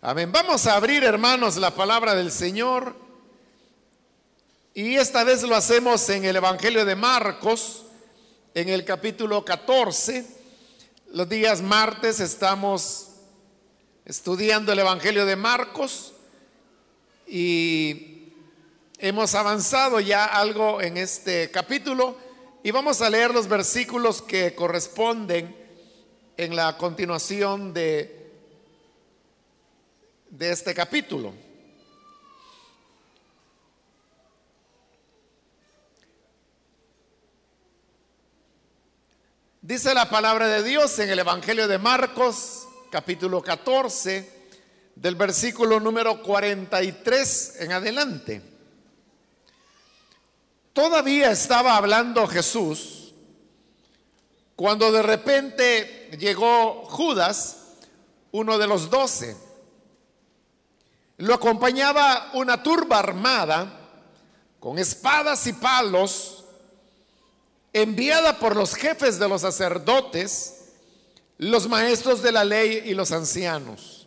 Amén. Vamos a abrir, hermanos, la palabra del Señor. Y esta vez lo hacemos en el Evangelio de Marcos, en el capítulo 14. Los días martes estamos estudiando el Evangelio de Marcos y hemos avanzado ya algo en este capítulo y vamos a leer los versículos que corresponden en la continuación de de este capítulo. Dice la palabra de Dios en el Evangelio de Marcos, capítulo 14, del versículo número 43 en adelante. Todavía estaba hablando Jesús cuando de repente llegó Judas, uno de los doce lo acompañaba una turba armada con espadas y palos, enviada por los jefes de los sacerdotes, los maestros de la ley y los ancianos.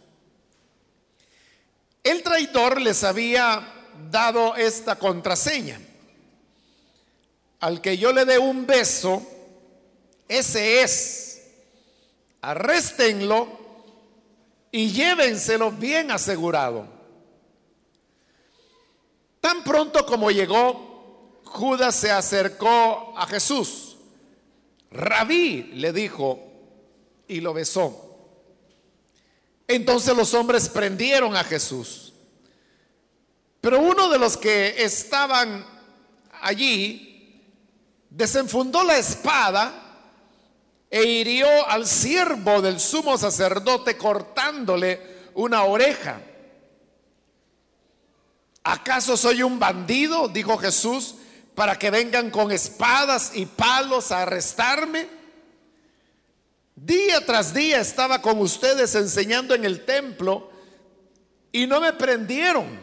El traidor les había dado esta contraseña. Al que yo le dé un beso, ese es. Arréstenlo y llévenselo bien asegurado. Tan pronto como llegó, Judas se acercó a Jesús. Rabí le dijo y lo besó. Entonces los hombres prendieron a Jesús. Pero uno de los que estaban allí desenfundó la espada e hirió al siervo del sumo sacerdote cortándole una oreja. ¿Acaso soy un bandido? Dijo Jesús, para que vengan con espadas y palos a arrestarme. Día tras día estaba con ustedes enseñando en el templo y no me prendieron.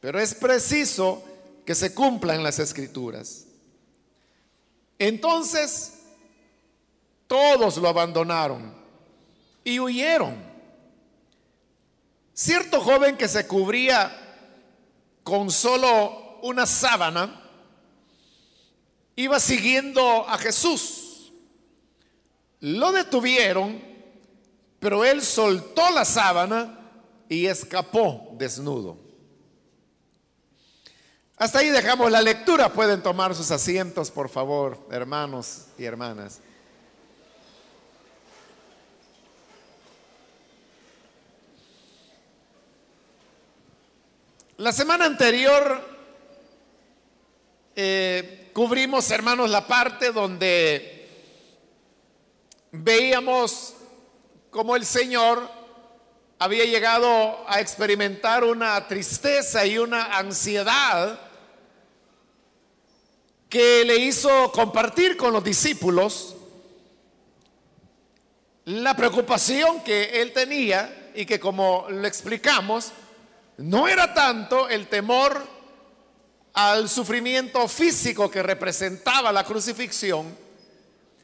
Pero es preciso que se cumplan las escrituras. Entonces, todos lo abandonaron y huyeron. Cierto joven que se cubría con solo una sábana iba siguiendo a Jesús. Lo detuvieron, pero él soltó la sábana y escapó desnudo. Hasta ahí dejamos la lectura. Pueden tomar sus asientos, por favor, hermanos y hermanas. La semana anterior eh, cubrimos, hermanos, la parte donde veíamos cómo el Señor había llegado a experimentar una tristeza y una ansiedad que le hizo compartir con los discípulos la preocupación que él tenía y que como lo explicamos, no era tanto el temor al sufrimiento físico que representaba la crucifixión,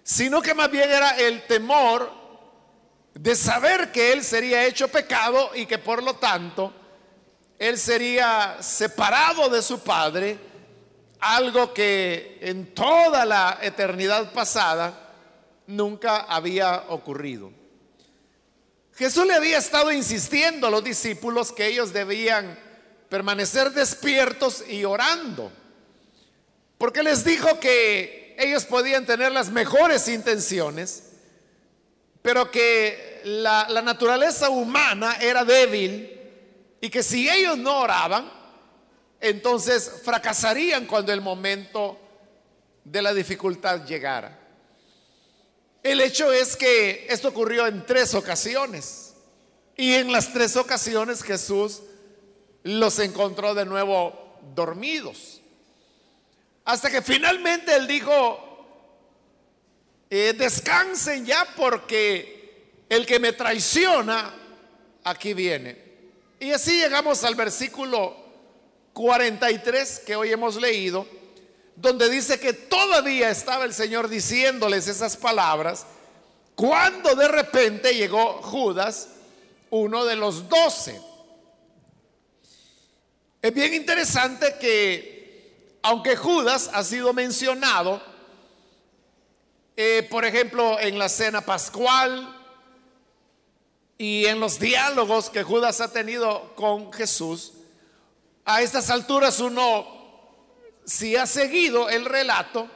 sino que más bien era el temor de saber que Él sería hecho pecado y que por lo tanto Él sería separado de su Padre, algo que en toda la eternidad pasada nunca había ocurrido. Jesús le había estado insistiendo a los discípulos que ellos debían permanecer despiertos y orando. Porque les dijo que ellos podían tener las mejores intenciones, pero que la, la, naturaleza humana era débil y que si ellos no oraban, entonces fracasarían cuando el momento de la dificultad llegara. El hecho es que esto ocurrió en tres ocasiones. Y en las tres ocasiones Jesús los encontró de nuevo dormidos. Hasta que finalmente él dijo, eh, descansen ya porque el que me traiciona, aquí viene. Y así llegamos al versículo 43 que hoy hemos leído donde dice que todavía estaba el Señor diciéndoles esas palabras, cuando de repente llegó Judas uno de los doce. Es bien interesante que, aunque Judas ha sido mencionado, eh, por ejemplo, en la cena pascual y en los diálogos que Judas ha tenido con Jesús, a estas alturas uno, si ha seguido el relato,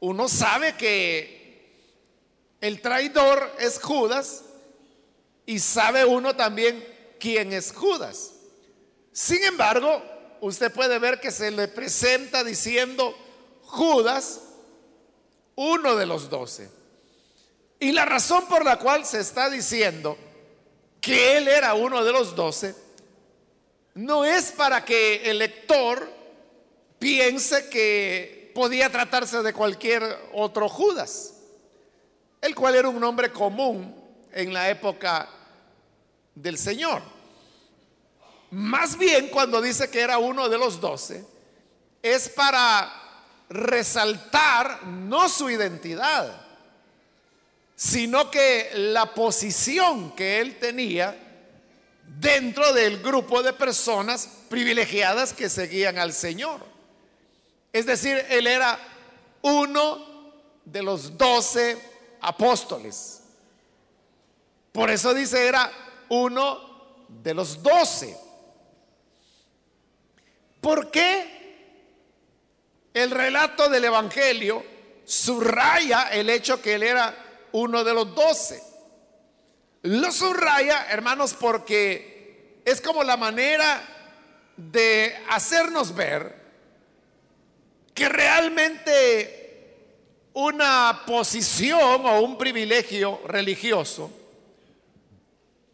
uno sabe que el traidor es Judas y sabe uno también quién es Judas. Sin embargo, usted puede ver que se le presenta diciendo Judas, uno de los doce. Y la razón por la cual se está diciendo que él era uno de los doce, no es para que el lector piense que podía tratarse de cualquier otro Judas, el cual era un nombre común en la época del Señor. Más bien cuando dice que era uno de los doce, es para resaltar no su identidad, sino que la posición que él tenía dentro del grupo de personas privilegiadas que seguían al Señor. Es decir, él era uno de los doce apóstoles. Por eso dice, era uno de los doce. ¿Por qué el relato del Evangelio subraya el hecho que él era uno de los doce? Lo subraya, hermanos, porque es como la manera de hacernos ver que realmente una posición o un privilegio religioso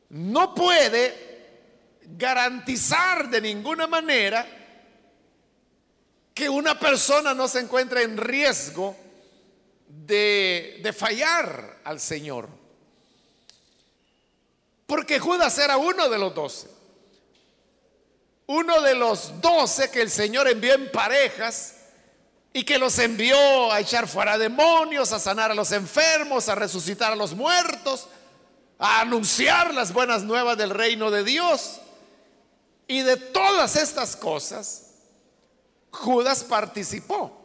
no puede garantizar de ninguna manera que una persona no se encuentre en riesgo de, de fallar al Señor. Porque Judas era uno de los doce. Uno de los doce que el Señor envió en parejas y que los envió a echar fuera demonios, a sanar a los enfermos, a resucitar a los muertos, a anunciar las buenas nuevas del reino de Dios. Y de todas estas cosas, Judas participó.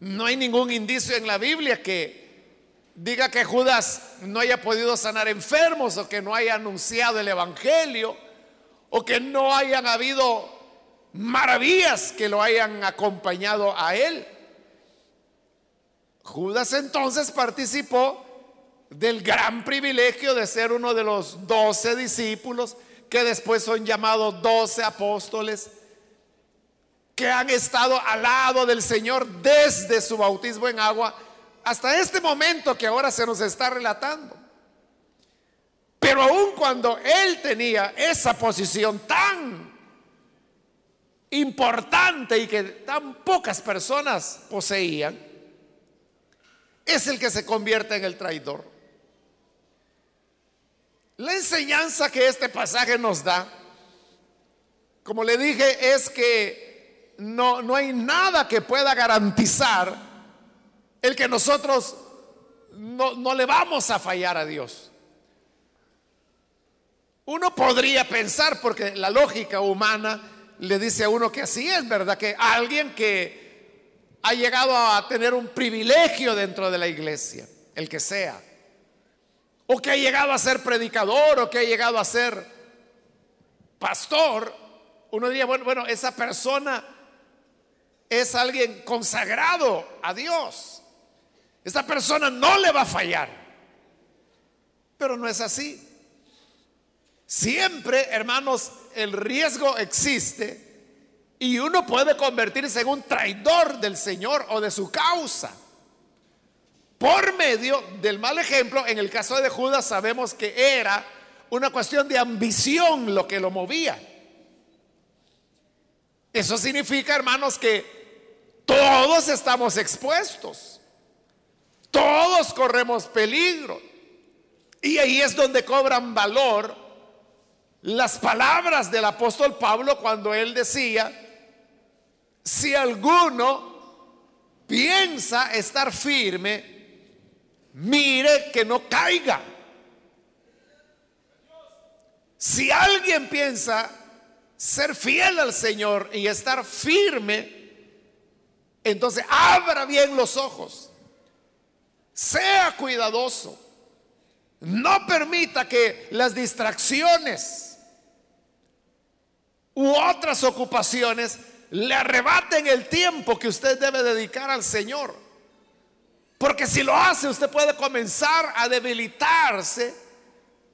No hay ningún indicio en la Biblia que diga que Judas no haya podido sanar enfermos o que no haya anunciado el Evangelio o que no hayan habido maravillas que lo hayan acompañado a él. Judas entonces participó del gran privilegio de ser uno de los doce discípulos que después son llamados doce apóstoles que han estado al lado del Señor desde su bautismo en agua hasta este momento que ahora se nos está relatando. Pero aun cuando él tenía esa posición tan importante y que tan pocas personas poseían, es el que se convierte en el traidor. La enseñanza que este pasaje nos da, como le dije, es que no, no hay nada que pueda garantizar el que nosotros no, no le vamos a fallar a Dios. Uno podría pensar, porque la lógica humana le dice a uno que así es, ¿verdad? Que alguien que ha llegado a tener un privilegio dentro de la iglesia, el que sea, o que ha llegado a ser predicador, o que ha llegado a ser pastor, uno diría, bueno, bueno, esa persona es alguien consagrado a Dios. Esta persona no le va a fallar. Pero no es así. Siempre, hermanos, el riesgo existe y uno puede convertirse en un traidor del Señor o de su causa. Por medio del mal ejemplo, en el caso de Judas sabemos que era una cuestión de ambición lo que lo movía. Eso significa, hermanos, que todos estamos expuestos. Todos corremos peligro. Y ahí es donde cobran valor las palabras del apóstol Pablo cuando él decía, si alguno piensa estar firme, mire que no caiga. si alguien piensa ser fiel al Señor y estar firme, entonces abra bien los ojos, sea cuidadoso, no permita que las distracciones u otras ocupaciones le arrebaten el tiempo que usted debe dedicar al Señor. Porque si lo hace, usted puede comenzar a debilitarse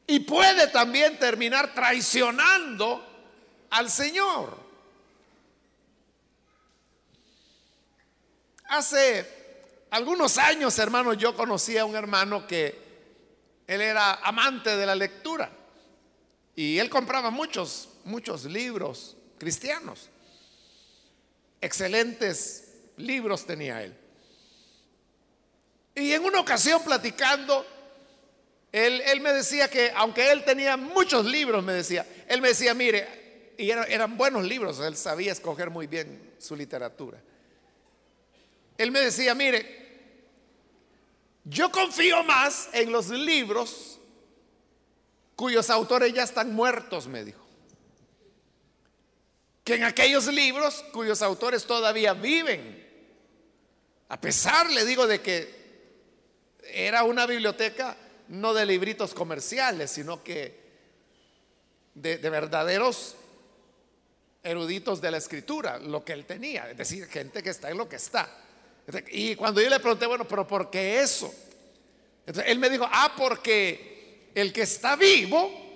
y puede también terminar traicionando al Señor. Hace algunos años, hermano, yo conocí a un hermano que él era amante de la lectura y él compraba muchos, muchos libros cristianos. Excelentes libros tenía él. Y en una ocasión platicando, él, me decía que aunque él tenía muchos libros, me decía, él me decía, mire, y eran buenos libros, él sabía escoger muy bien su literatura. Él me decía, mire, yo confío más en los libros cuyos autores ya están muertos, me dijo, que en aquellos libros cuyos autores todavía viven. A pesar, le digo, de que era una biblioteca no de libritos comerciales, sino que de, verdaderos eruditos de la escritura, lo que él tenía, es decir, gente que está en lo que está. Y cuando yo le pregunté, bueno, pero ¿por qué eso? Él me dijo, ah, porque el que está vivo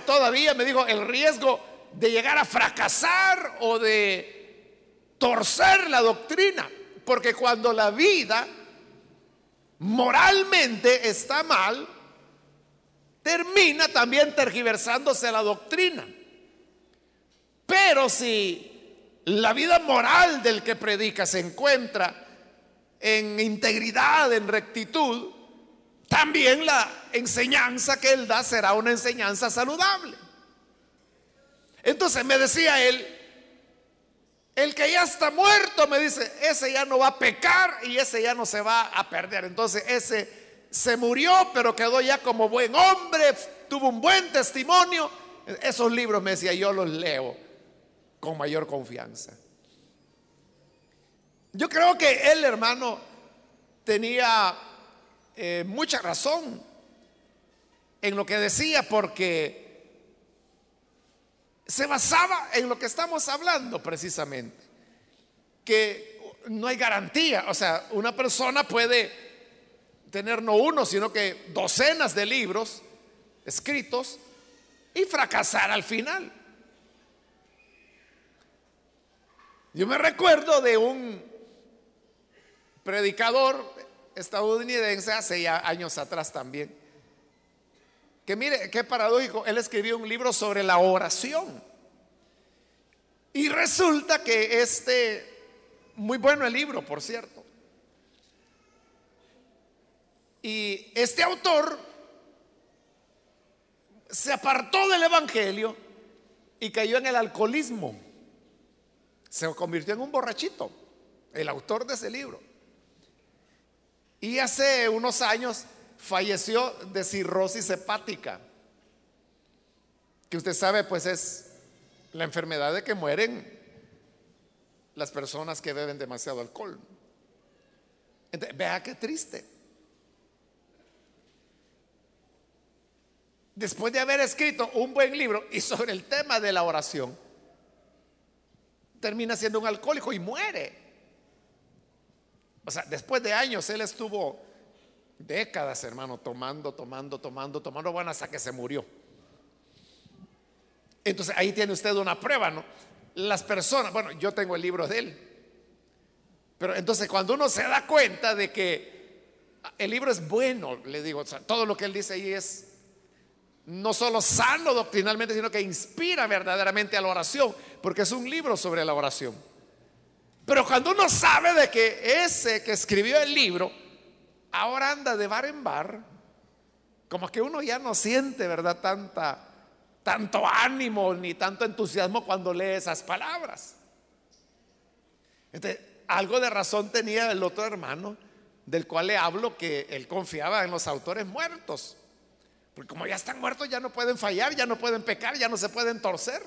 todavía, me dijo, el riesgo de llegar a fracasar o de torcer la doctrina. Porque cuando la vida moralmente está mal, termina también tergiversándose la doctrina. Pero si la vida moral del que predica se encuentra en integridad, en rectitud, también la enseñanza que él da será una enseñanza saludable. Entonces me decía él, el que ya está muerto, me dice, ese ya no va a pecar y ese ya no se va a perder. Entonces ese se murió, pero quedó ya como buen hombre, tuvo un buen testimonio. Esos libros, me decía, yo los leo con mayor confianza. Yo creo que él, hermano, tenía eh, mucha razón en lo que decía, porque se basaba en lo que estamos hablando precisamente, que no hay garantía, o sea, una persona puede tener no uno, sino que docenas de libros escritos y fracasar al final. Yo me recuerdo de un predicador estadounidense hace ya años atrás también, que mire, qué paradójico, él escribió un libro sobre la oración. Y resulta que este, muy bueno el libro, por cierto. Y este autor se apartó del Evangelio y cayó en el alcoholismo. Se convirtió en un borrachito, el autor de ese libro. Y hace unos años falleció de cirrosis hepática, que usted sabe pues es la enfermedad de que mueren las personas que beben demasiado alcohol. vea qué triste. Después de haber escrito un buen libro y sobre el tema de la oración, termina siendo un alcohólico y muere. O sea, después de años él estuvo décadas, hermano, tomando, tomando, tomando, tomando, bueno, hasta que se murió. Entonces ahí tiene usted una prueba, ¿no? Las personas, bueno, yo tengo el libro de él, pero entonces cuando uno se da cuenta de que el libro es bueno, le digo, todo lo que él dice ahí es no solo sano doctrinalmente, sino que inspira verdaderamente a la oración, porque es un libro sobre la oración. Pero cuando uno sabe de que ese que escribió el libro ahora anda de bar en bar, como que uno ya no siente, ¿verdad? Tanta, tanto ánimo ni tanto entusiasmo cuando lee esas palabras. Entonces, algo de razón tenía el otro hermano del cual le hablo que él confiaba en los autores muertos. Porque como ya están muertos, ya no pueden fallar, ya no pueden pecar, ya no se pueden torcer.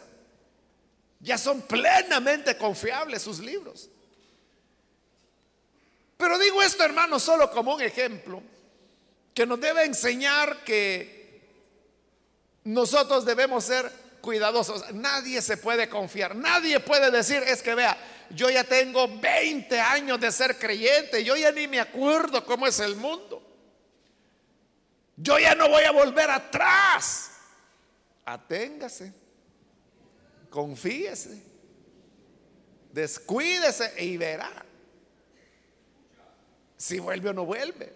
Ya son plenamente confiables sus libros. Pero digo esto, hermano, solo como un ejemplo que nos debe enseñar que nosotros debemos ser cuidadosos. Nadie se puede confiar. Nadie puede decir, es que vea, yo ya tengo 20 años de ser creyente, yo ya ni me acuerdo cómo es el mundo. Yo ya no voy a volver atrás. Aténgase, confíese, descuídese y verá si vuelve o no vuelve.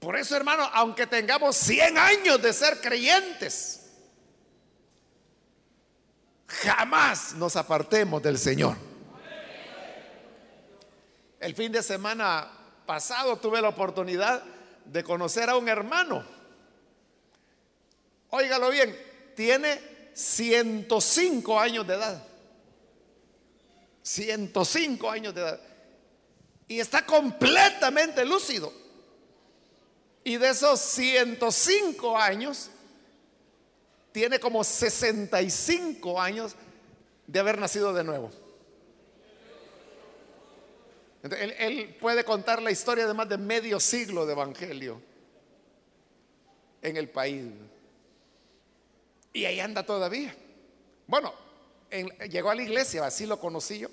Por eso, hermano, aunque tengamos 100 años de ser creyentes, jamás nos apartemos del Señor. El fin de semana pasado tuve la oportunidad de conocer a un hermano. Óigalo bien, tiene 105 años de edad. 105 años de edad. Y está completamente lúcido. Y de esos 105 años, tiene como 65 años de haber nacido de nuevo. Él, puede contar la historia de más de medio siglo de evangelio en el país. Y ahí anda todavía. Bueno, llegó a la iglesia, así lo conocí yo.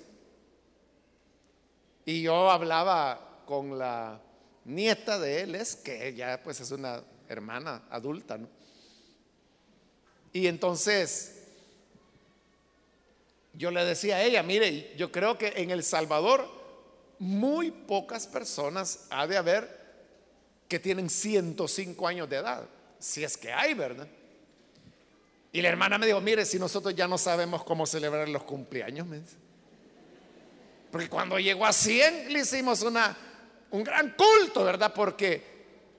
Y yo hablaba con la nieta de él, es que ella pues es una hermana adulta, ¿no? Y entonces yo le decía a ella, mire, yo creo que en El Salvador muy pocas personas ha de haber que tienen 105 años de edad, si es que hay, ¿verdad? Y la hermana me dijo, mire, si nosotros ya no sabemos cómo celebrar los cumpleaños, porque cuando llegó a 100 le hicimos una, un gran culto, ¿verdad? Porque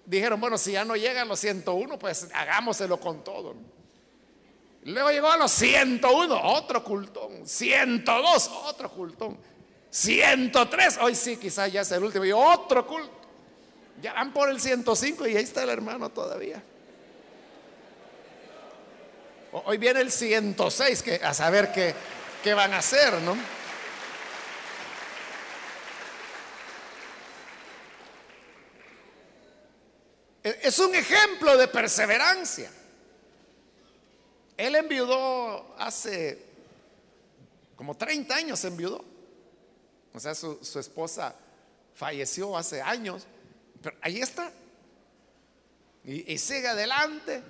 dijeron, bueno, si ya no llega a los 101, pues hagámoselo con todo. Luego llegó a los 101, otro cultón. 102, otro cultón. 103, hoy sí, quizás ya es el último. Y otro culto. Ya van por el 105 y ahí está el hermano todavía. Hoy viene el 106, que a saber qué, qué van a hacer, ¿no? E, es un ejemplo de perseverancia. Él enviudó hace como 30 años, enviudó. O sea, su, esposa falleció hace años, pero ahí está. Y sigue adelante.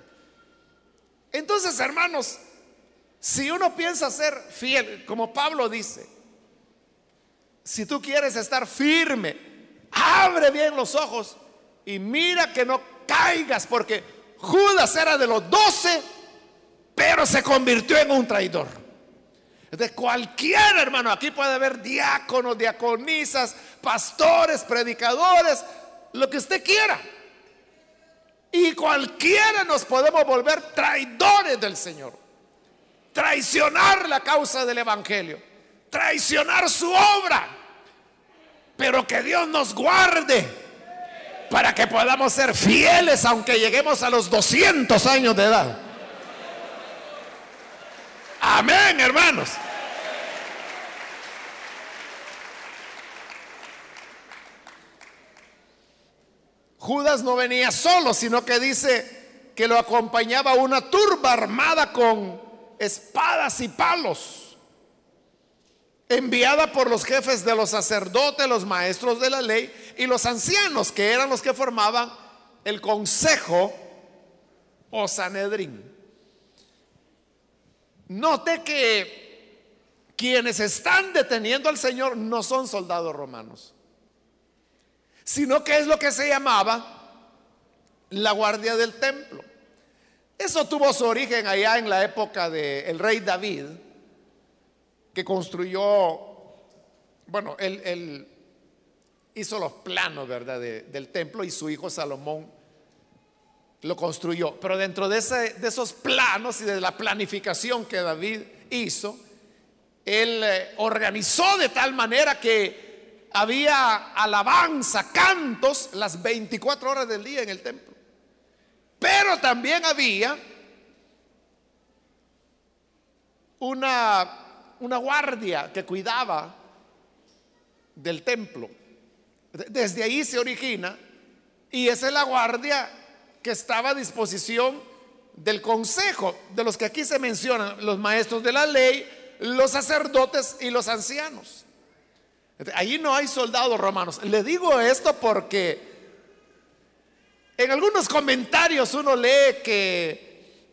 Entonces, hermanos, si uno piensa ser fiel, como Pablo dice, si tú quieres estar firme, abre bien los ojos y mira que no caigas, porque Judas era de los doce, pero se convirtió en un traidor. De cualquier hermano, aquí puede haber diáconos, diaconisas, pastores, predicadores, lo que usted quiera. Y cualquiera nos podemos volver traidores del Señor. Traicionar la causa del Evangelio. Traicionar su obra. Pero que Dios nos guarde para que podamos ser fieles aunque lleguemos a los 200 años de edad. Amén, hermanos. Judas no venía solo, sino que dice que lo acompañaba una turba armada con espadas y palos, enviada por los jefes de los sacerdotes, los maestros de la ley y los ancianos, que eran los que formaban el consejo o Sanedrín. Note que quienes están deteniendo al Señor no son soldados romanos, sino que es lo que se llamaba la guardia del templo. Eso tuvo su origen allá en la época del rey David, que construyó, bueno, él, hizo los planos, ¿verdad?, del templo y su hijo Salomón lo construyó. Pero dentro de, esos planos y de la planificación que David hizo, él eh, organizó de tal manera que había alabanza, cantos las 24 horas del día en el templo. Pero también había una, una guardia que cuidaba del templo. Desde ahí se origina y esa es la guardia que estaba a disposición del consejo, de los que aquí se mencionan, los maestros de la ley, los sacerdotes y los ancianos. Allí no hay soldados romanos. Le digo esto porque en algunos comentarios uno lee que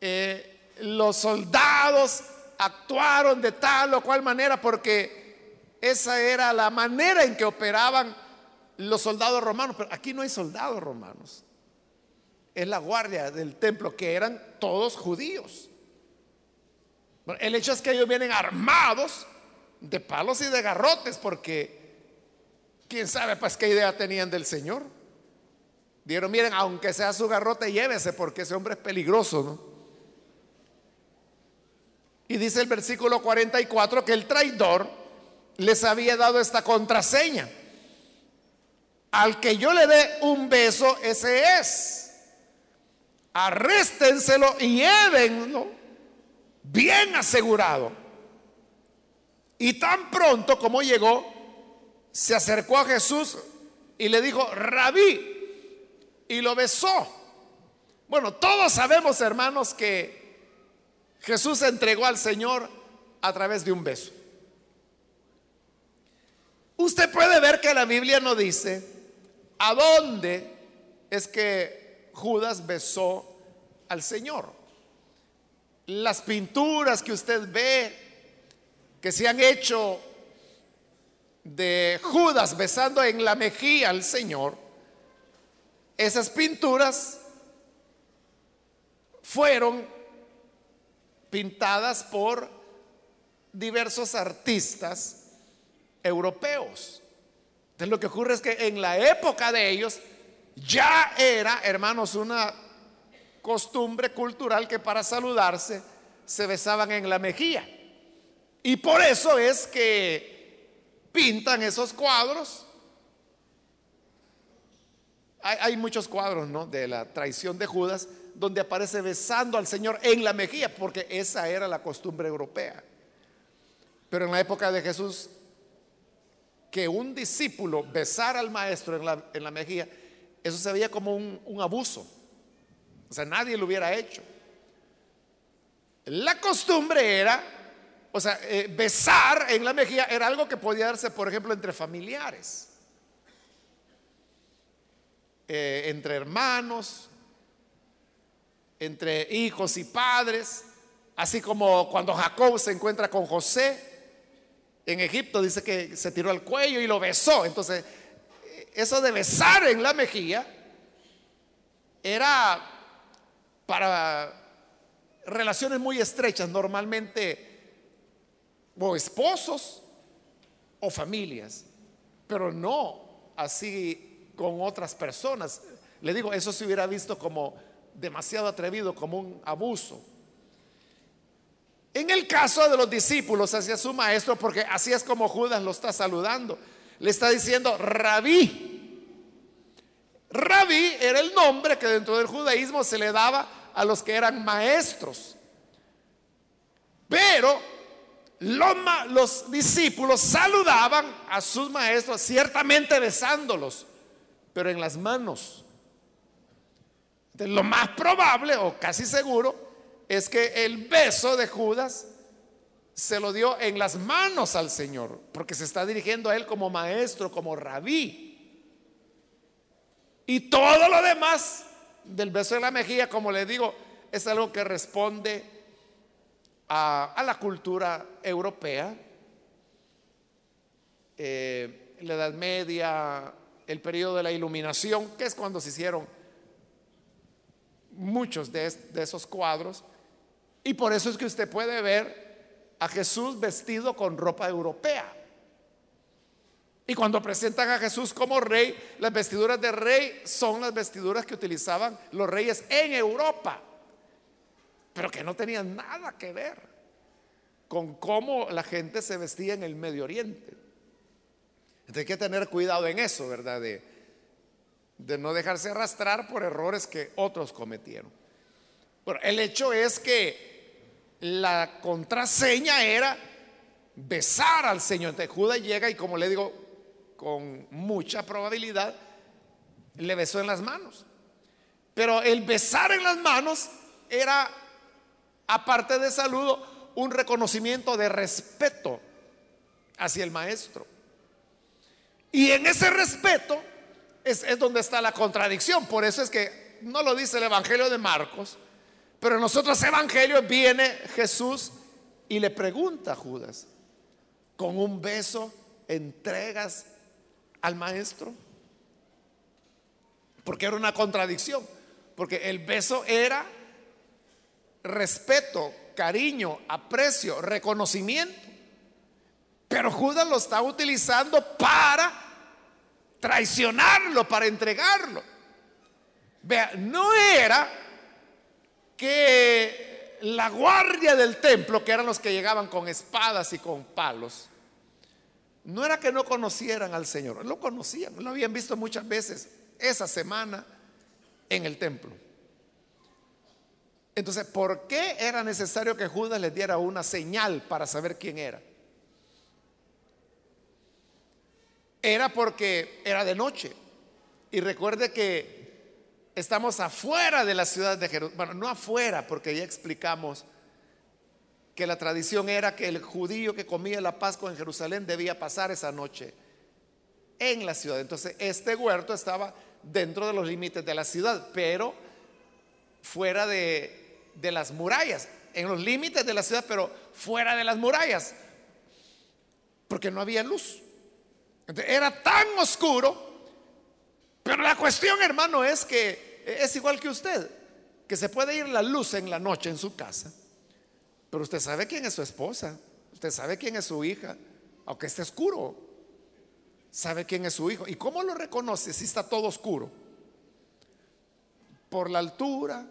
eh, los soldados actuaron de tal o cual manera porque esa era la manera en que operaban los soldados romanos. Pero aquí no hay soldados romanos. Es la guardia del templo, que eran todos judíos. El hecho es que ellos vienen armados de palos y de garrotes, porque quién sabe pues qué idea tenían del Señor. Dieron, miren, aunque sea su garrote, llévese, porque ese hombre es peligroso, ¿no? Y dice el versículo 44 que el traidor les había dado esta contraseña. Al que yo le dé un beso, ese es. Arréstenselo y llévenlo bien asegurado. Y tan pronto como llegó, se acercó a Jesús y le dijo, rabí, y lo besó. Bueno, todos sabemos, hermanos, que Jesús entregó al Señor a través de un beso. Usted puede ver que la Biblia no dice a dónde es que Judas besó al Señor. Las pinturas que usted ve que se han hecho de Judas besando en la mejilla al Señor, esas pinturas fueron pintadas por diversos artistas europeos. Entonces lo que ocurre es que en la época de ellos ya era, hermanos, una costumbre cultural que para saludarse se besaban en la mejilla. Y por eso es que pintan esos cuadros. Hay, muchos cuadros ¿no? de la traición de Judas donde aparece besando al Señor en la mejilla, porque esa era la costumbre europea. Pero en la época de Jesús, que un discípulo besara al maestro en la, en la mejilla, eso se veía como un, un abuso. O sea, nadie lo hubiera hecho. La costumbre era o sea, eh, besar en la mejilla era algo que podía darse, por ejemplo, entre familiares, eh, entre hermanos, entre hijos y padres, así como cuando Jacob se encuentra con José en Egipto, dice que se tiró al cuello y lo besó. Entonces, eso de besar en la mejilla era para relaciones muy estrechas, normalmente o esposos o familias, pero no así con otras personas. Le digo, eso se hubiera visto como demasiado atrevido, como un abuso. En el caso de los discípulos hacia su maestro, porque así es como Judas lo está saludando, le está diciendo rabí. Rabí era el nombre que dentro del judaísmo se le daba a los que eran maestros. Pero los, discípulos saludaban a sus maestros, ciertamente besándolos, pero en las manos. lo más probable o casi seguro es que el beso de Judas se lo dio en las manos al Señor, porque se está dirigiendo a él como maestro, como rabí. Y todo lo demás del beso de la mejilla, como le digo, es algo que responde a, la cultura europea, eh, la Edad Media, el periodo de la Iluminación, que es cuando se hicieron muchos de, de esos cuadros, y por eso es que usted puede ver a Jesús vestido con ropa europea. Y cuando presentan a Jesús como rey, las vestiduras de rey son las vestiduras que utilizaban los reyes en Europa pero que no tenían nada que ver con cómo la gente se vestía en el Medio Oriente. Entonces hay que tener cuidado en eso, ¿verdad? De, no dejarse arrastrar por errores que otros cometieron. Pero el hecho es que la contraseña era besar al Señor. Entonces Judas llega y como le digo, con mucha probabilidad, le besó en las manos. Pero el besar en las manos era, aparte de saludo, un reconocimiento de respeto hacia el maestro. Y en ese respeto es, donde está la contradicción. Por eso es que no lo dice el Evangelio de Marcos, pero en los otros evangelios viene Jesús y le pregunta a Judas, ¿con un beso entregas al maestro? Porque era una contradicción, porque el beso era respeto, cariño, aprecio, reconocimiento. Pero Judas lo está utilizando para traicionarlo, para entregarlo. Vea, no era que la guardia del templo, que eran los que llegaban con espadas y con palos, no era que no conocieran al Señor, lo conocían, lo habían visto muchas veces esa semana en el templo. Entonces, ¿por qué era necesario que Judas les diera una señal para saber quién era? Era porque era de noche. Y recuerde que estamos afuera de la ciudad de Jerusalén. Bueno, no afuera, porque ya explicamos que la tradición era que el judío que comía la Pascua en Jerusalén debía pasar esa noche en la ciudad. Entonces, este huerto estaba dentro de los límites de la ciudad, pero fuera de, de las murallas, en los límites de la ciudad, pero fuera de las murallas, porque no había luz. Era tan oscuro, pero la cuestión, hermano, es que es igual que usted, que se puede ir la luz en la noche en su casa, pero usted sabe quién es su esposa, usted sabe quién es su hija, aunque esté oscuro, sabe quién es su hijo. ¿Y cómo lo reconoce si está todo oscuro? Por la altura,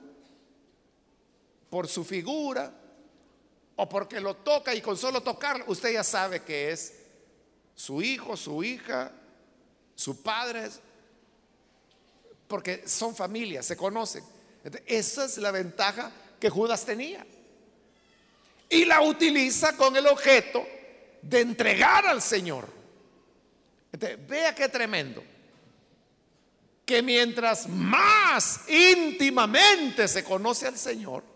por su figura, o porque lo toca y con solo tocarlo, usted ya sabe que es su hijo, su hija, su padre, porque son familias, se conocen. Esa es la ventaja que Judas tenía. Y la utiliza con el objeto de entregar al Señor. vea qué tremendo. Que mientras más íntimamente se conoce al Señor,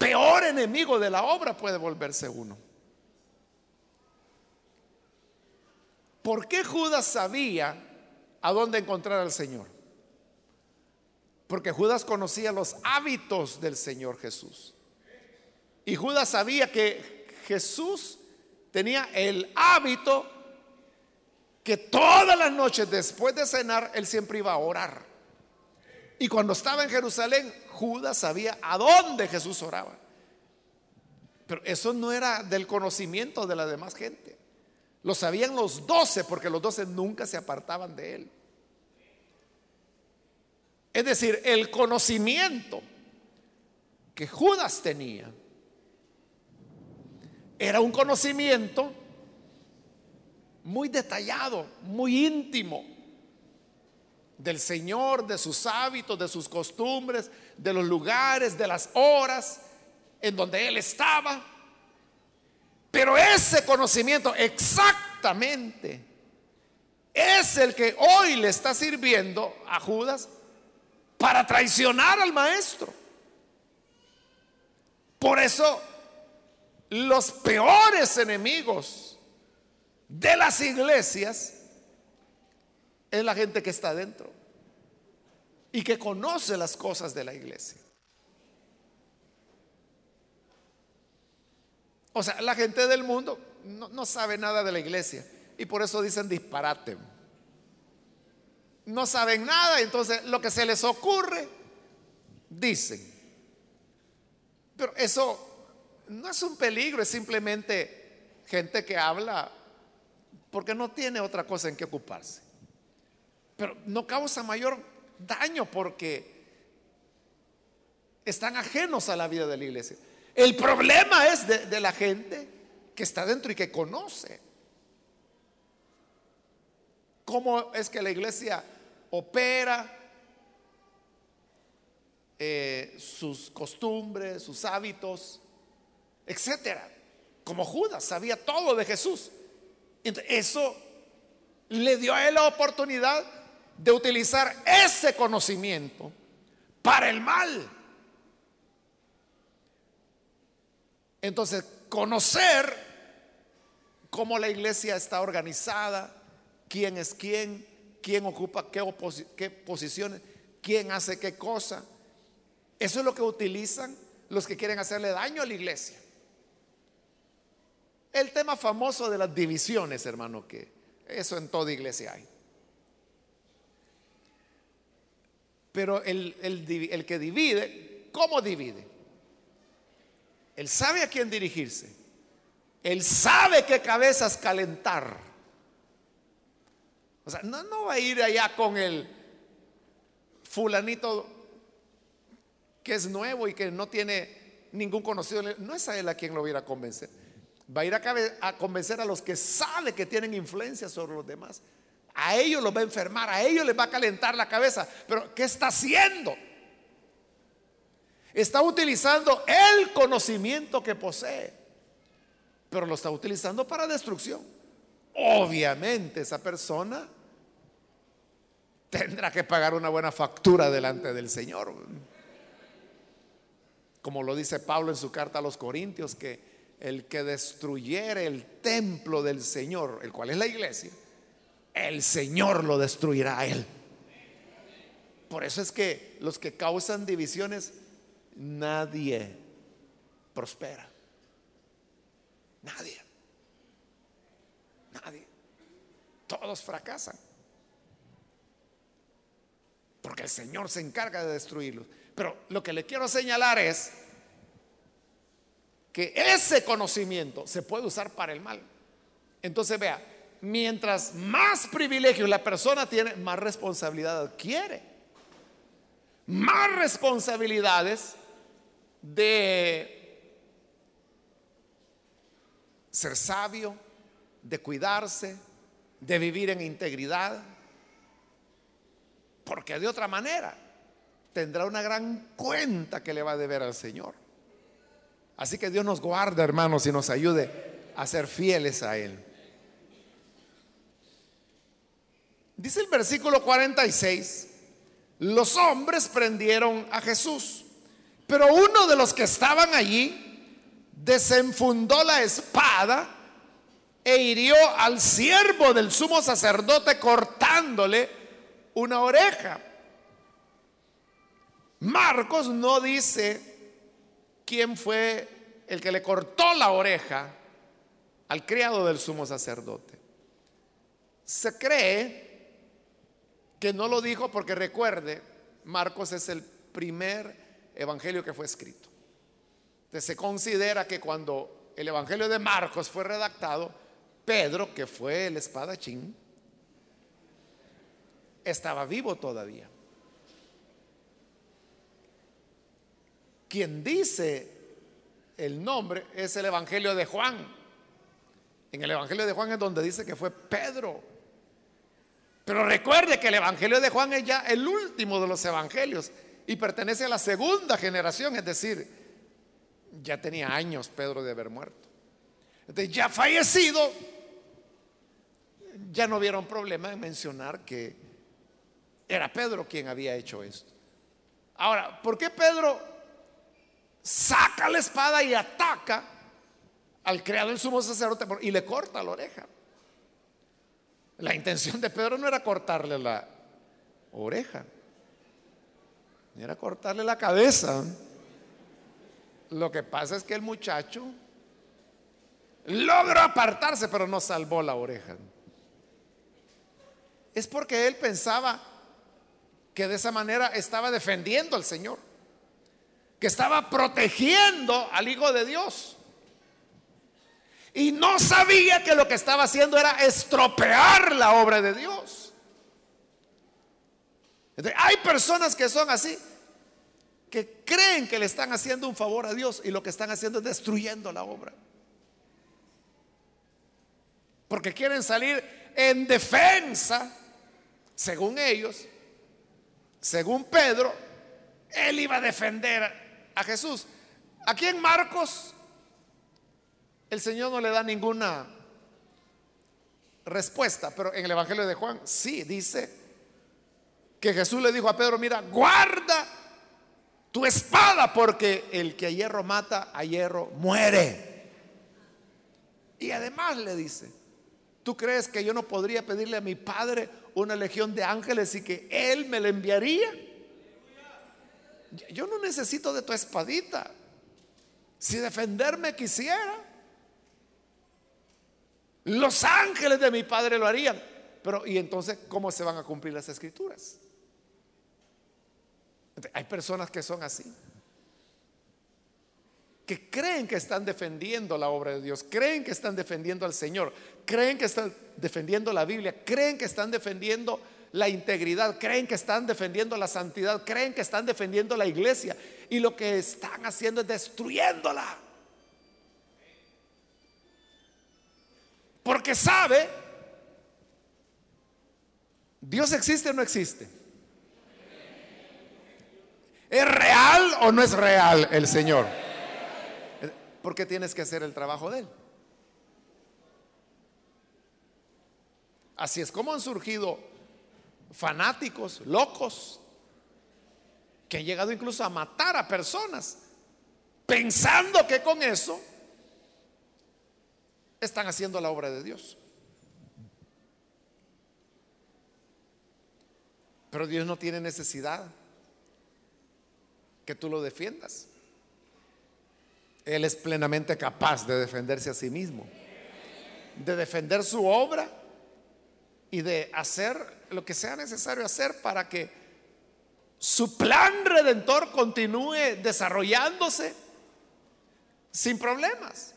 peor enemigo de la obra puede volverse uno. ¿Por qué Judas sabía a dónde encontrar al Señor? Porque Judas conocía los hábitos del Señor Jesús. Y Judas sabía que Jesús tenía el hábito que todas las noches después de cenar, él siempre iba a orar. Y cuando estaba en Jerusalén, Judas sabía a dónde Jesús oraba. Pero eso no era del conocimiento de la demás gente. Lo sabían los doce porque los doce nunca se apartaban de él. Es decir, el conocimiento que Judas tenía era un conocimiento muy detallado, muy íntimo del Señor, de sus hábitos, de sus costumbres, de los lugares, de las horas en donde Él estaba. Pero ese conocimiento exactamente es el que hoy le está sirviendo a Judas para traicionar al maestro. Por eso los peores enemigos de las iglesias es la gente que está dentro y que conoce las cosas de la iglesia. O sea, la gente del mundo no, sabe nada de la iglesia y por eso dicen disparate. No saben nada, entonces lo que se les ocurre, dicen. Pero eso no es un peligro, es simplemente gente que habla porque no tiene otra cosa en que ocuparse. Pero no causa mayor daño porque están ajenos a la vida de la iglesia. El problema es de, la gente que está dentro y que conoce. ¿Cómo es que la iglesia opera, eh, sus costumbres, sus hábitos, etcétera. Como Judas sabía todo de Jesús. eso le dio a él la oportunidad de utilizar ese conocimiento para el mal. Entonces, conocer cómo la iglesia está organizada, quién es quién, quién ocupa qué, qué posiciones, quién hace qué cosa. Eso es lo que utilizan los que quieren hacerle daño a la iglesia. El tema famoso de las divisiones, hermano, que eso en toda iglesia hay. Pero el, el que divide, ¿cómo divide? Él sabe a quién dirigirse. Él sabe qué cabezas calentar. O sea, no, no va a ir allá con el fulanito que es nuevo y que no tiene ningún conocido. No es a él a quien lo va a ir a convencer. Va a ir a, a convencer a los que sabe que tienen influencia sobre los demás. A ellos los va a enfermar, a ellos les va a calentar la cabeza. Pero ¿qué está haciendo? Está utilizando el conocimiento que posee, pero lo está utilizando para destrucción. Obviamente esa persona tendrá que pagar una buena factura delante del Señor. Como lo dice Pablo en su carta a los Corintios, que el que destruyere el templo del Señor, el cual es la iglesia, el Señor lo destruirá a él. Por eso es que los que causan divisiones nadie prospera. Nadie. Nadie. Todos fracasan. Porque el Señor se encarga de destruirlos. Pero lo que le quiero señalar es que ese conocimiento se puede usar para el mal. Entonces vea, mientras más privilegios la persona tiene, más responsabilidad adquiere. Más responsabilidades de ser sabio, de cuidarse, de vivir en integridad, porque de otra manera tendrá una gran cuenta que le va a deber al Señor. Así que Dios nos guarde, hermanos, y nos ayude a ser fieles a Él. Dice el versículo 46, los hombres prendieron a Jesús pero uno de los que estaban allí desenfundó la espada e hirió al siervo del sumo sacerdote cortándole una oreja. Marcos no dice quién fue el que le cortó la oreja al criado del sumo sacerdote. Se cree que no lo dijo porque recuerde, Marcos es el primer evangelio que fue escrito. Entonces se considera que cuando el evangelio de Marcos fue redactado, Pedro, que fue el espadachín, estaba vivo todavía. Quien dice el nombre es el evangelio de Juan. En el evangelio de Juan es donde dice que fue Pedro. Pero recuerde que el evangelio de Juan es ya el último de los evangelios y pertenece a la segunda generación, es decir, ya tenía años Pedro de haber muerto. Entonces, ya fallecido, ya no vieron problema en mencionar que era Pedro quien había hecho esto. Ahora, ¿por qué Pedro saca la espada y ataca al criado del sumo sacerdote y le corta la oreja? La intención de Pedro no era cortarle la oreja era cortarle la cabeza. Lo que pasa es que el muchacho logró apartarse, pero no salvó la oreja. Es porque él pensaba que de esa manera estaba defendiendo al Señor, que estaba protegiendo al Hijo de Dios. Y no sabía que lo que estaba haciendo era estropear la obra de Dios. hay personas que son así que creen que le están haciendo un favor a Dios y lo que están haciendo es destruyendo la obra. Porque quieren salir en defensa, según ellos, según Pedro, él iba a defender a Jesús. Aquí en Marcos, el Señor no le da ninguna respuesta, pero en el Evangelio de Juan sí dice que Jesús le dijo a Pedro, mira, guarda tu espada porque el que a hierro mata, a hierro muere. Y además le dice, ¿tú crees que yo no podría pedirle a mi Padre una legión de ángeles y que Él me la enviaría? Yo no necesito de tu espadita. Si defenderme quisiera, los ángeles de mi Padre lo harían. Pero ¿y entonces cómo se van a cumplir las escrituras? Hay personas que son así que creen que están defendiendo la obra de Dios, creen que están defendiendo al Señor, creen que están defendiendo la Biblia, creen que están defendiendo la integridad, creen que están defendiendo la santidad, creen que están defendiendo la iglesia y lo que están haciendo es destruyéndola. Porque sabe, Dios existe o no existe. ¿Es real o no es real el Señor? ¿por qué tienes que hacer el trabajo de Él? Así es como han surgido fanáticos, locos, que han llegado incluso a matar a personas, pensando que con eso están haciendo la obra de Dios. Pero Dios no tiene necesidad que tú lo defiendas. Él es plenamente capaz de defenderse a sí mismo, de defender su obra y de hacer lo que sea necesario hacer para que su plan redentor continúe desarrollándose sin problemas.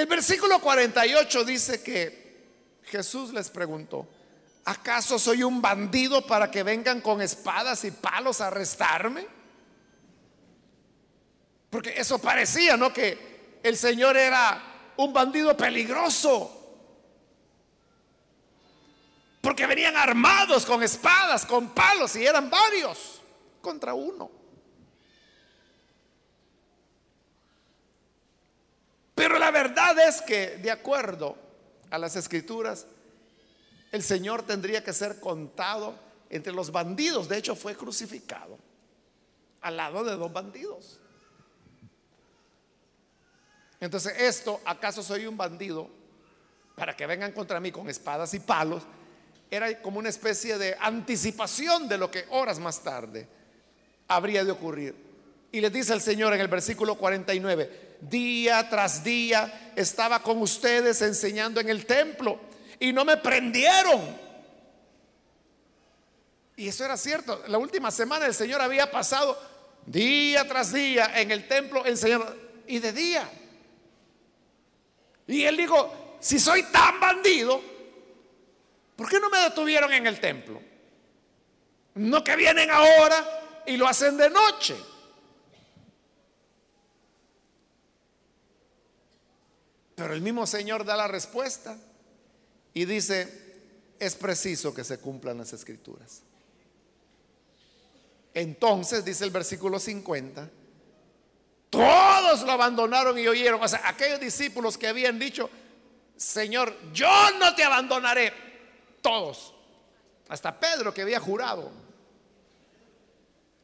El versículo 48 dice que Jesús les preguntó, ¿Acaso soy un bandido para que vengan con espadas y palos a arrestarme? Porque eso parecía, ¿no? Que el Señor era un bandido peligroso. Porque venían armados con espadas, con palos, y eran varios contra uno. Pero la verdad es que, de acuerdo a las escrituras, el Señor tendría que ser contado entre los bandidos. De hecho, fue crucificado al lado de dos bandidos. Entonces, esto, ¿acaso soy un bandido? Para que vengan contra mí con espadas y palos, era como una especie de anticipación de lo que horas más tarde habría de ocurrir. Y le dice el Señor en el versículo 49, día tras día estaba con ustedes enseñando en el templo y no me prendieron. Y eso era cierto. La última semana el Señor había pasado día tras día en el templo enseñando y de día. Y él dijo, si soy tan bandido, ¿por qué no me detuvieron en el templo? No que vienen ahora y lo hacen de noche. Pero el mismo Señor da la respuesta. Y dice, es preciso que se cumplan las escrituras. Entonces, dice el versículo 50, todos lo abandonaron y oyeron. O sea, aquellos discípulos que habían dicho, Señor, yo no te abandonaré. Todos. Hasta Pedro que había jurado.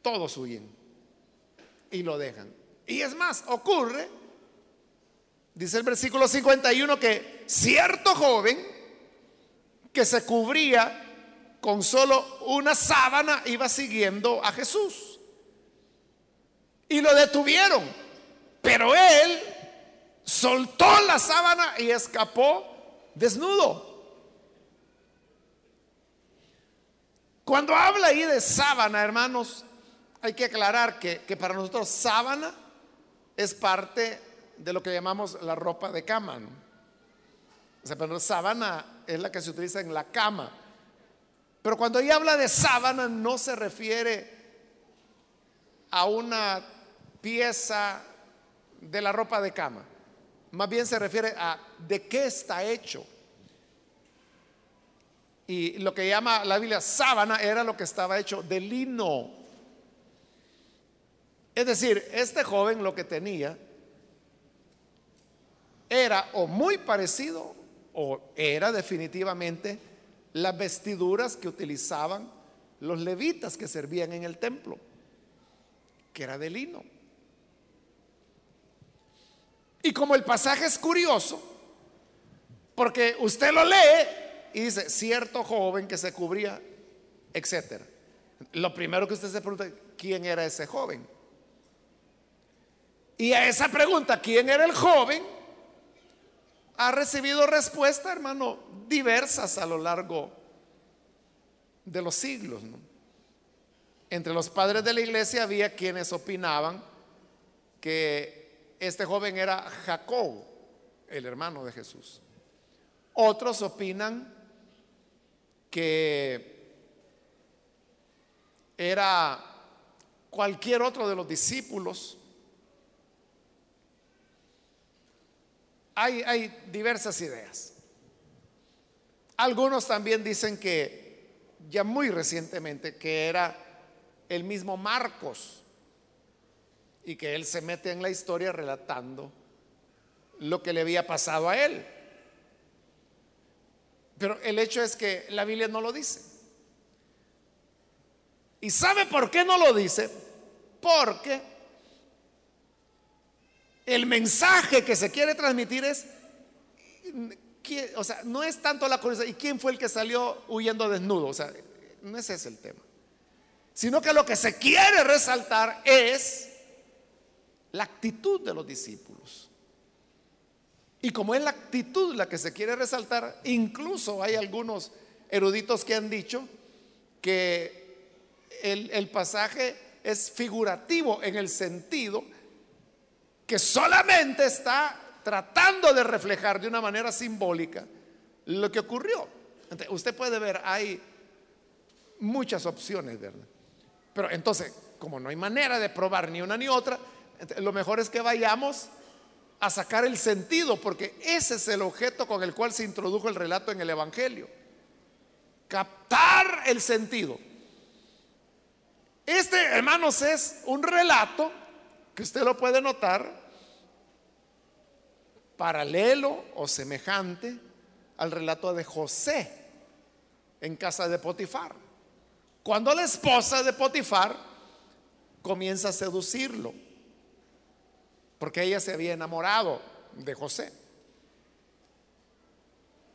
Todos huyen. Y lo dejan. Y es más, ocurre, dice el versículo 51, que cierto joven que se cubría con solo una sábana, iba siguiendo a Jesús. Y lo detuvieron. Pero él soltó la sábana y escapó desnudo. Cuando habla ahí de sábana, hermanos, hay que aclarar que, que para nosotros sábana es parte de lo que llamamos la ropa de cama. O sea, pero sábana es la que se utiliza en la cama. Pero cuando ella habla de sábana no se refiere a una pieza de la ropa de cama. Más bien se refiere a de qué está hecho. Y lo que llama la Biblia sábana era lo que estaba hecho de lino. Es decir, este joven lo que tenía era o muy parecido o era definitivamente las vestiduras que utilizaban los levitas que servían en el templo, que era de lino. Y como el pasaje es curioso, porque usted lo lee y dice, cierto joven que se cubría, etcétera. Lo primero que usted se pregunta, ¿quién era ese joven? Y a esa pregunta, ¿quién era el joven? Ha recibido respuesta, hermano, diversas a lo largo de los siglos. Entre los padres de la iglesia había quienes opinaban que este joven era Jacob, el hermano de Jesús. Otros opinan que era cualquier otro de los discípulos. Hay, diversas ideas. Algunos también dicen que ya muy recientemente que era el mismo Marcos y que él se mete en la historia relatando lo que le había pasado a él. Pero el hecho es que la Biblia no lo dice. ¿Y sabe por qué no lo dice? Porque el mensaje que se quiere transmitir es o sea, no es tanto la curiosidad, ¿y quién fue el que salió huyendo desnudo? O sea, no es ese el tema. Sino que lo que se quiere resaltar es la actitud de los discípulos. Y como es la actitud la que se quiere resaltar, incluso hay algunos eruditos que han dicho que el, el pasaje es figurativo en el sentido que solamente está tratando de reflejar de una manera simbólica lo que ocurrió. usted puede ver, hay muchas opciones, ¿verdad? Pero entonces, como no hay manera de probar ni una ni otra, lo mejor es que vayamos a sacar el sentido, porque ese es el objeto con el cual se introdujo el relato en el Evangelio. Captar el sentido. Este, hermanos, es un relato que usted lo puede notar paralelo o semejante al relato de José en casa de Potifar. Cuando la esposa de Potifar comienza a seducirlo, porque ella se había enamorado de José.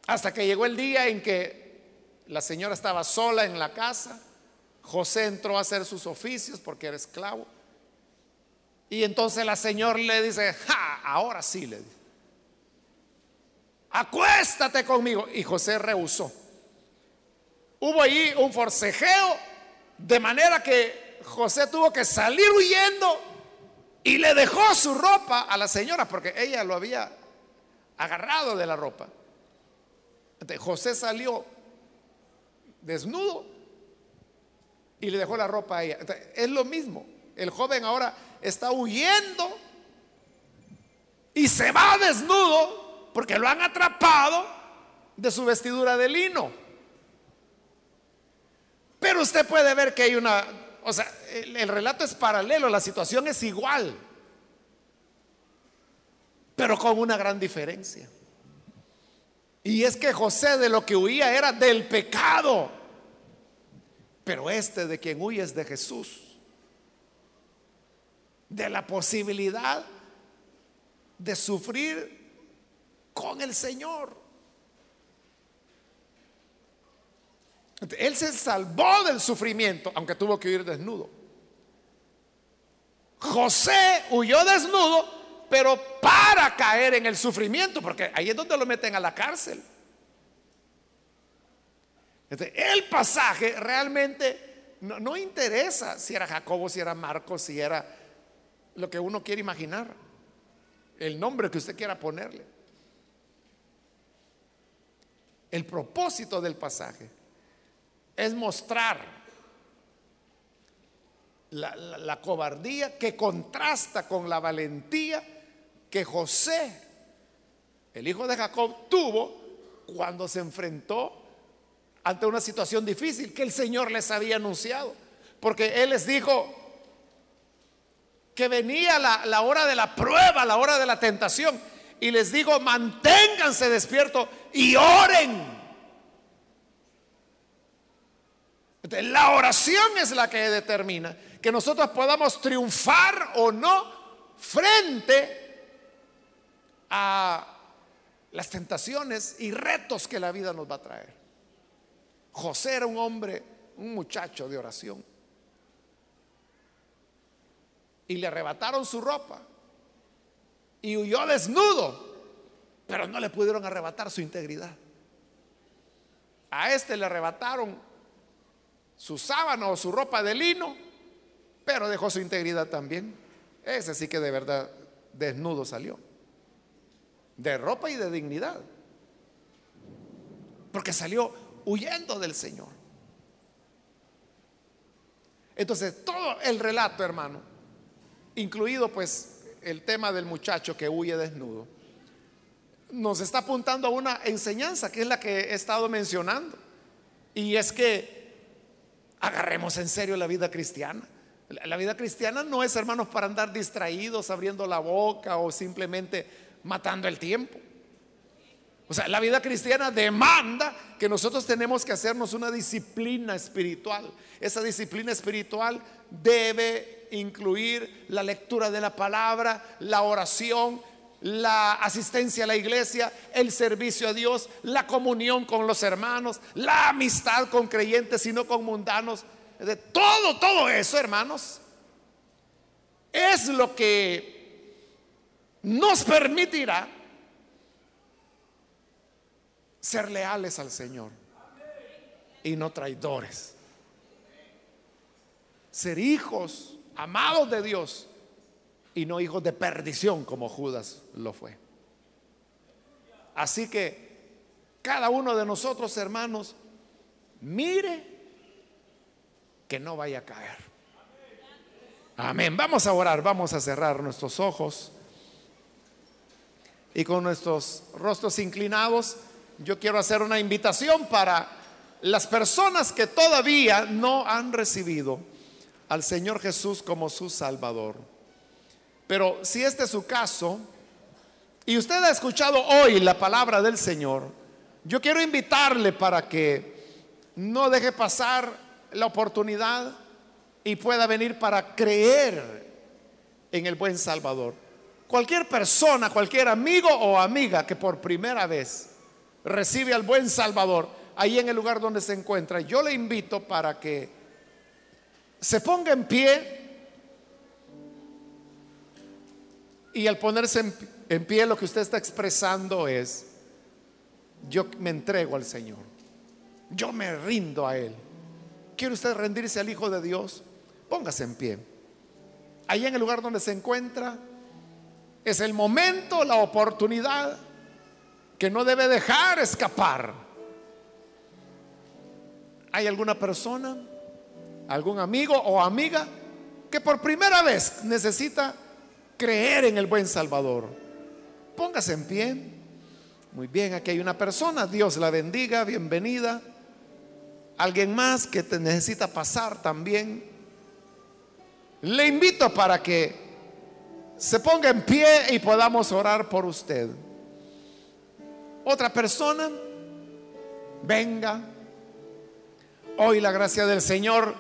Hasta que llegó el día en que la señora estaba sola en la casa, José entró a hacer sus oficios porque era esclavo. Y entonces la señora le dice, ahora sí le dice acuéstate conmigo. Y José rehusó. Hubo allí un forcejeo, de manera que José tuvo que salir huyendo y le dejó su ropa a la señora, porque ella lo había agarrado de la ropa. José salió desnudo y le dejó la ropa a ella. es lo mismo. El joven ahora está huyendo y se va desnudo porque lo han atrapado de su vestidura de lino. Pero usted puede ver que hay una, o sea, el, relato es paralelo, la situación es igual, pero con una gran diferencia. Y es que José de lo que huía era del pecado, pero este de quien huye es de Jesús, de la posibilidad de sufrir con el Señor. Él se salvó del sufrimiento, aunque tuvo que ir desnudo. José huyó desnudo, pero para caer en el sufrimiento, porque ahí es donde lo meten a la cárcel. el pasaje realmente no, no interesa si era Jacobo, si era Marcos, si era lo que uno quiere imaginar, el nombre que usted quiera ponerle. El propósito del pasaje es mostrar la, cobardía que contrasta con la valentía que José, el hijo de Jacob, tuvo cuando se enfrentó ante una situación difícil que el Señor les había anunciado. Porque Él les dijo que venía la, la hora de la prueba, la hora de la tentación. Y les digo, manténganse despiertos y oren. la oración es la que determina que nosotros podamos triunfar o no frente a las tentaciones y retos que la vida nos va a traer. José era un hombre, un muchacho de oración. Y le arrebataron su ropa. Y huyó desnudo. Pero no le pudieron arrebatar su integridad. A este le arrebataron su sábana o su ropa de lino, pero dejó su integridad también. Ese sí que de verdad desnudo salió. De ropa y de dignidad. Porque salió huyendo del Señor. Entonces, todo el relato, hermano, incluido pues el tema del muchacho que huye desnudo, nos está apuntando a una enseñanza que es la que he estado mencionando. Y es que agarremos en serio la vida cristiana. La vida cristiana no es, hermanos, para andar distraídos, abriendo la boca o simplemente matando el tiempo. O sea, la vida cristiana demanda que nosotros tenemos que hacernos una disciplina espiritual. Esa disciplina espiritual debe incluir la lectura de la palabra, la oración, la asistencia a la iglesia, el servicio a Dios, la comunión con los hermanos, la amistad con creyentes y no con mundanos. De todo, todo eso, hermanos, es lo que nos permitirá ser leales al Señor y no traidores. Ser hijos amados de Dios y no hijos de perdición como Judas lo fue. Así que cada uno de nosotros, hermanos, mire que no vaya a caer. Amén. Vamos a orar, vamos a cerrar nuestros ojos y con nuestros rostros inclinados, yo quiero hacer una invitación para las personas que todavía no han recibido al Señor Jesús como su Salvador. Pero si este es su caso y usted ha escuchado hoy la palabra del Señor, yo quiero invitarle para que no deje pasar la oportunidad y pueda venir para creer en el buen Salvador. Cualquier persona, cualquier amigo o amiga que por primera vez recibe al buen Salvador ahí en el lugar donde se encuentra, yo le invito para que se ponga en pie Y al ponerse en, pie lo que usted está expresando es, yo me entrego al Señor, yo me rindo a Él. ¿Quiere usted rendirse al Hijo de Dios? Póngase en pie. Ahí en el lugar donde se encuentra, es el momento, la oportunidad que no debe dejar escapar. ¿Hay alguna persona, algún amigo o amiga que por primera vez necesita creer en el buen Salvador. Póngase en pie. Muy bien, aquí hay una persona, Dios la bendiga, bienvenida. Alguien más que te necesita pasar también. Le invito para que se ponga en pie y podamos orar por usted. Otra persona, venga. Hoy la gracia del Señor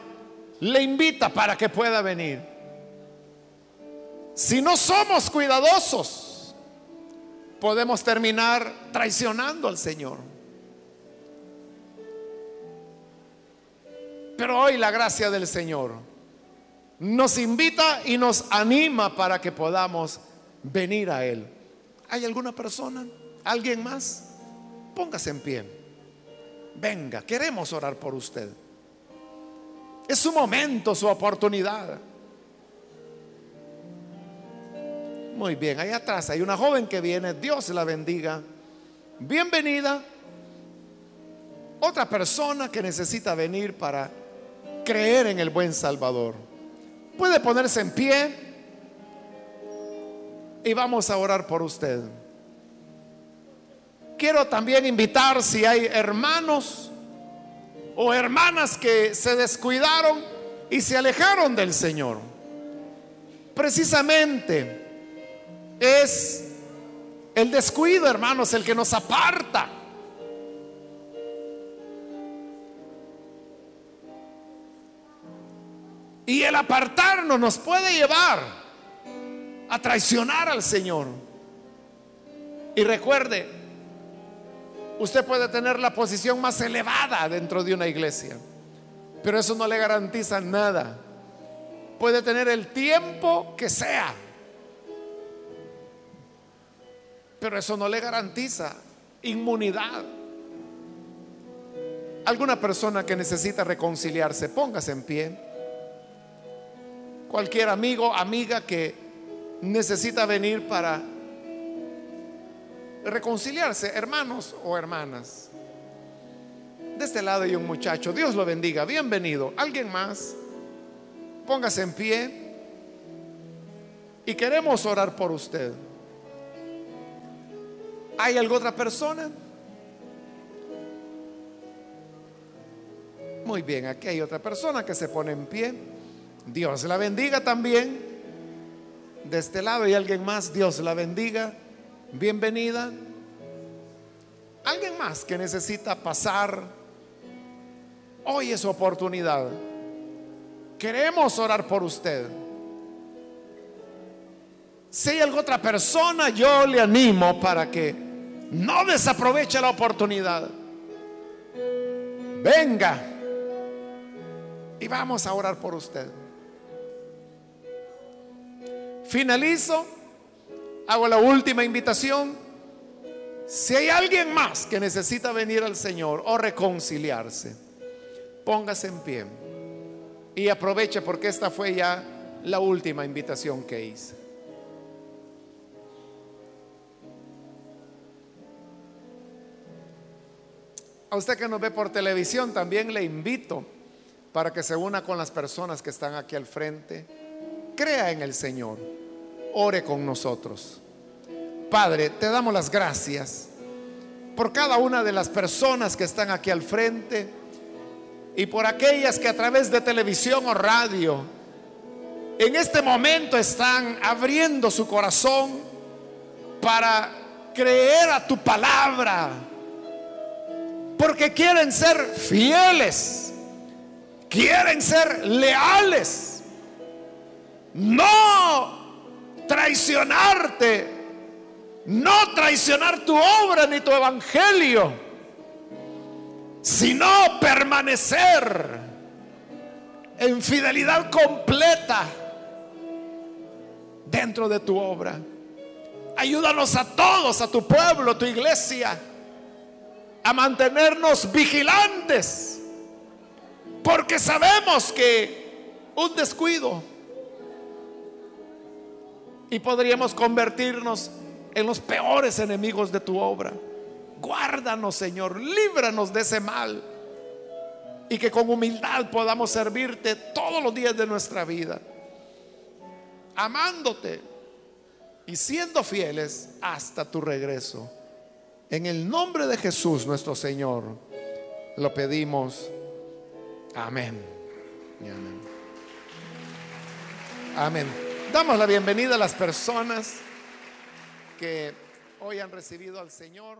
le invita para que pueda venir. Si no somos cuidadosos, podemos terminar traicionando al Señor. Pero hoy la gracia del Señor nos invita y nos anima para que podamos venir a Él. ¿Hay alguna persona? ¿Alguien más? Póngase en pie. Venga, queremos orar por usted. Es su momento, su oportunidad. Muy bien, ahí atrás hay una joven que viene, Dios la bendiga. Bienvenida. Otra persona que necesita venir para creer en el buen Salvador. Puede ponerse en pie y vamos a orar por usted. Quiero también invitar si hay hermanos o hermanas que se descuidaron y se alejaron del Señor. Precisamente es el descuido, hermanos, el que nos aparta. Y el apartarnos nos puede llevar a traicionar al Señor. Y recuerde, usted puede tener la posición más elevada dentro de una iglesia, pero eso no le garantiza nada. Puede tener el tiempo que sea, pero eso no le garantiza inmunidad. Alguna persona que necesita reconciliarse, póngase en pie. Cualquier amigo, amiga que necesita venir para reconciliarse, hermanos o hermanas. De este lado hay un muchacho, Dios lo bendiga, bienvenido. ¿Alguien más? Póngase en pie y queremos orar por usted. ¿Hay alguna otra persona? Muy bien, aquí hay otra persona que se pone en pie. Dios la bendiga también. De este lado hay alguien más. Dios la bendiga. Bienvenida. Alguien más que necesita pasar. Hoy es oportunidad. Queremos orar por usted. Si hay alguna otra persona, yo le animo para que no desaproveche la oportunidad. Venga y vamos a orar por usted. Finalizo, hago la última invitación. Si hay alguien más que necesita venir al Señor o reconciliarse, póngase en pie y aproveche porque esta fue ya la última invitación que hice. A usted que nos ve por televisión también le invito para que se una con las personas que están aquí al frente. Crea en el Señor. Ore con nosotros. Padre, te damos las gracias por cada una de las personas que están aquí al frente y por aquellas que a través de televisión o radio en este momento están abriendo su corazón para creer a tu palabra porque quieren ser fieles, quieren ser leales, no traicionarte, no traicionar tu obra ni tu evangelio, sino permanecer en fidelidad completa dentro de tu obra. Ayúdanos a todos, a tu pueblo, a tu iglesia a mantenernos vigilantes, porque sabemos que un descuido y podríamos convertirnos en los peores enemigos de tu obra. Guárdanos, Señor, líbranos de ese mal y que con humildad podamos servirte todos los días de nuestra vida, amándote y siendo fieles hasta tu regreso. En el nombre de Jesús nuestro Señor lo pedimos. Amén. amén. Amén. Damos la bienvenida a las personas que hoy han recibido al Señor.